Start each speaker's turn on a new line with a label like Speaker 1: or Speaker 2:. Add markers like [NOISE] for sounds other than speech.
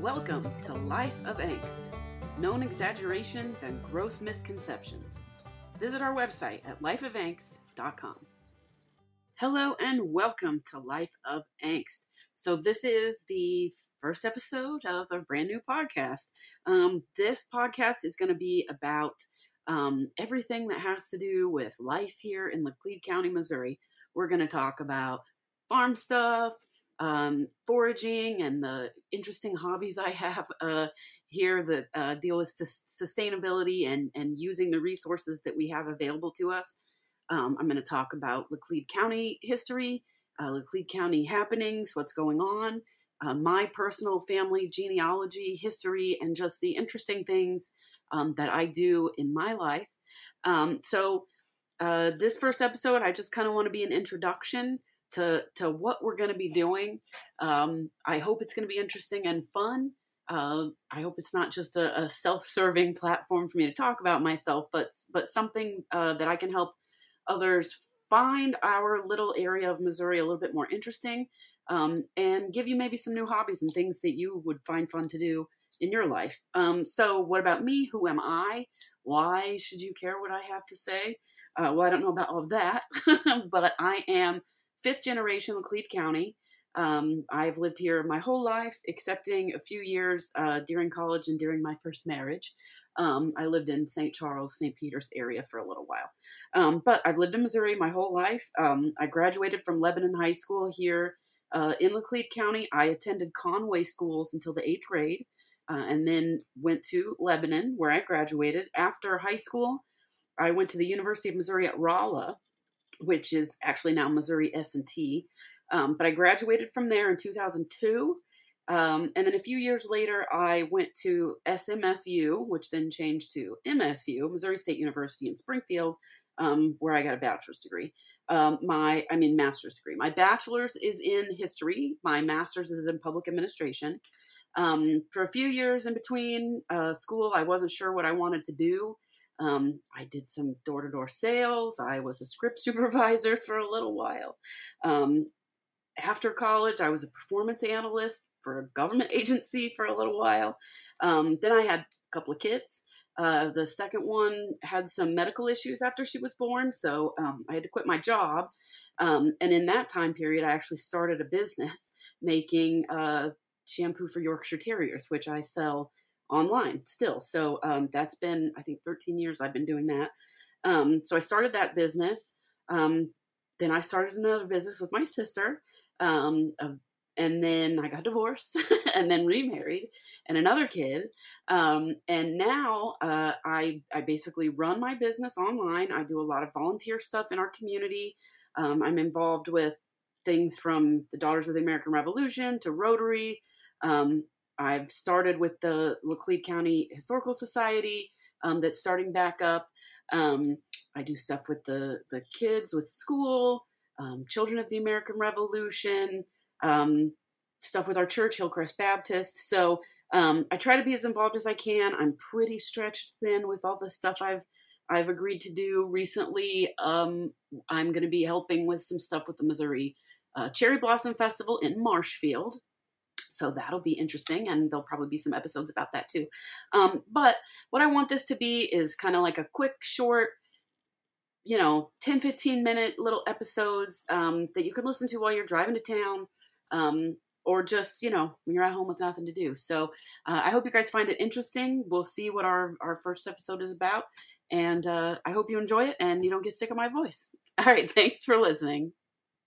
Speaker 1: Welcome to Life of Angst, known exaggerations and gross misconceptions. Visit our website at lifeofangst.com. Hello and welcome to Life of Angst. So, this is the first episode of a brand new podcast. Um, this podcast is going to be about um, everything that has to do with life here in Laclede County, Missouri. We're going to talk about farm stuff, um, foraging, and the interesting hobbies I have [LAUGHS] uh, here that uh, deal with sustainability and, and using the resources that we have available to us. Um, I'm going to talk about Laclede County history, uh, Laclede County happenings, what's going on, uh, my personal family genealogy, history, and just the interesting things um, that I do in my life. Um, so, uh, this first episode, I just kind of want to be an introduction to to what we're going to be doing. Um, I hope it's going to be interesting and fun. Uh, I hope it's not just a, a, self-serving platform for me to talk about myself, but but something uh, that I can help others find our little area of Missouri a little bit more interesting, um, and give you maybe some new hobbies and things that you would find fun to do in your life. Um, so, what about me? Who am I? Why should you care what I have to say? Uh, well, I don't know about all of that, [LAUGHS] but I am fifth generation Laclede County. Um, I've lived here my whole life, excepting a few years uh, during college and during my first marriage. Um, I lived in St. Charles, St. Peter's area for a little while. Um, but I've lived in Missouri my whole life. Um, I graduated from Lebanon High School here uh, in Laclede County. I attended Conway schools until the eighth grade uh, and then went to Lebanon where I graduated. After high school, I went to the University of Missouri at Rolla which is actually now Missouri S&T. Um, but I graduated from there in 2002. Um, and then a few years later, I went to SMSU, which then changed to MSU, Missouri State University in Springfield, um, where I got a bachelor's degree. Um, my, I mean, master's degree. My bachelor's is in history. My master's is in public administration. Um, for a few years in between uh, school, I wasn't sure what I wanted to do. Um, I did some door to door sales. I was a script [LAUGHS] supervisor for a little while. Um, after college, I was a performance analyst for a government [LAUGHS] agency for a little while. Um, then I had a couple of kids. Uh, the second one had some medical issues after she was born, so um, I had to quit my job. Um, and in that time period, I actually started a business [LAUGHS] making uh, shampoo for Yorkshire Terriers, which I sell online still. So um, that's been, I think, 13 years I've been doing that. Um, so I started that business. Um, then I started another business with my sister. Um, and then I got divorced [LAUGHS] and then remarried and another kid. Um, and now uh, I, I basically run my business online. I do a lot of volunteer stuff in our community. Um, I'm involved with things from the Daughters of the American Revolution to Rotary. Um, I've started with the Laclede County Historical Society um, that's starting back up. Um, I do stuff with the the kids with school, um, Children of the American Revolution, um, stuff with our church, Hillcrest Baptist. So um, I try to be as involved as I can. I'm pretty stretched thin with all the stuff I've I've agreed to do recently. Um, I'm going to be helping with some stuff with the Missouri uh, Cherry Blossom Festival in Marshfield. So that'll be interesting, and there'll probably be some episodes about that too. Um, but what I want this to be is kind of like a quick, short, you know, 10, 15 minute little episodes um, that you can listen to while you're driving to town. Um, or just you know when you're at home with nothing to do so uh, i hope you guys find it interesting we'll see what our our first episode is about and uh, i hope you enjoy it and you don't get sick of my voice [LAUGHS] all right thanks for listening